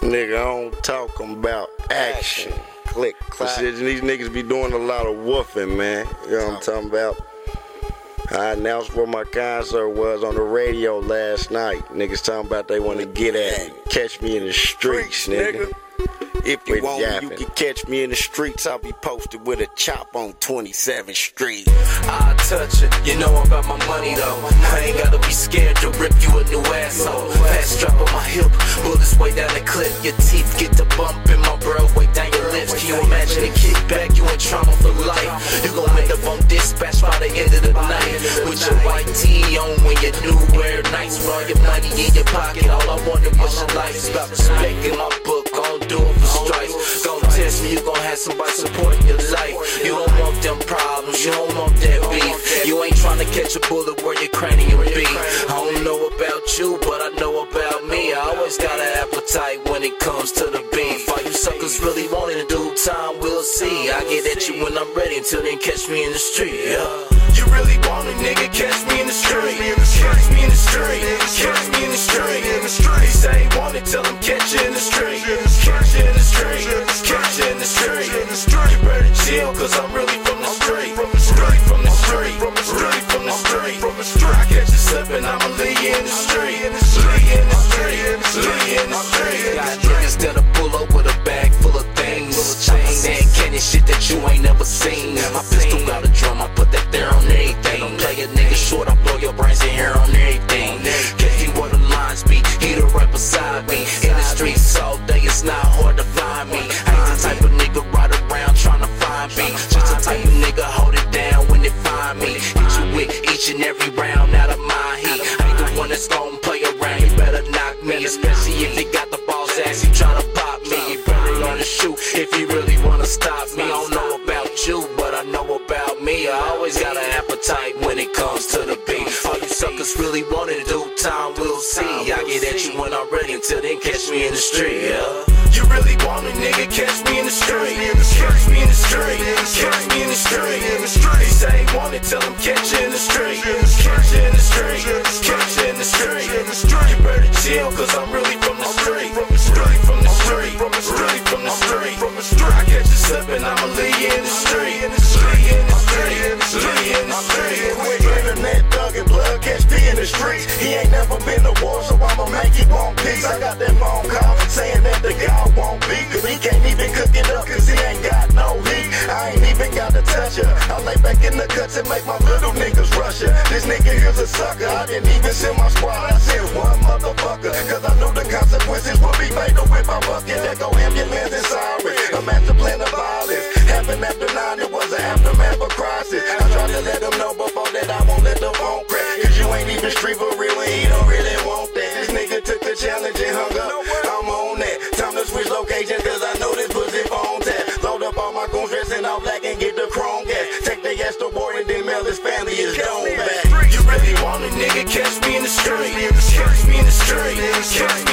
Nigga, I don't talk about action. Click. Shit, these niggas be doing a lot of woofing, man. You know what I'm talking about? I announced what my concert was on the radio last night. Niggas talking about they want to get at me. Catch me in the streets, nigga. If you want, yapping. you can catch me in the streets. I'll be posted with a chop on 27th Street. I touch it. You know about my money though. I ain't gotta be scared to rip you a new asshole. Fast strap on my hip, bullets way down the clip. Your teeth get to bumping, my bro way down your lips. Can you imagine a kickback? You in trauma for life. You gon' end up on dispatch by the end of the night. With your white tee on when your new wear nice. With all your money in your pocket. All I wanted was your life. It's about respect in my book. Do it for stripes. Gon' test me, you gon' have somebody supporting your life. You don't want them problems, you don't want that beef. You ain't tryna catch a bullet where your cranium be. I don't know about you, but I know about me. I always got an appetite when it comes to the beef. All you suckers really want it in due time, we'll see. I get at you when I'm ready, until then catch me in the street, yeah. You really want it, nigga? Catch me in the street. The street. I catch you slipping, I'ma leave in the street. You in the street. Leave in the street. Each every round out of my heat. I ain't the one that's gon' play around, you better knock me. Especially if they got the balls ass, you tryna pop me. You better learn to shoot if you really wanna stop me. I don't know about you, but I know about me. I always got an appetite when it comes to the beat. All you suckers really want it, do time, we'll see. I get at you when I'm ready, until then catch me in the street, yeah. You really want it, nigga? Catch me in the street. Catch me in the street. Catch me in the street. He say want it, tell him catch the street. Catch in the street. Catch in the street. You better chill, cause I'm really touch. I lay back in the cuts and make my little niggas rush her. This nigga here's a sucker. I didn't even send my squad, I sent one motherfucker. Cause I knew the consequences would be fatal with my bucket. There go ambulance and siren. A master plan of violence. Happened after nine, it was an aftermath of crisis. I tried to let them know before that I won't let the phone crack. Cause you ain't even street for real and he don't really want that. This nigga took the challenge and hung up. I'm on that. Time to switch locations cause I know this pussy phone tap. Load up all my goons dressing all black and get Catch me in the street. Catch me in the street. Catch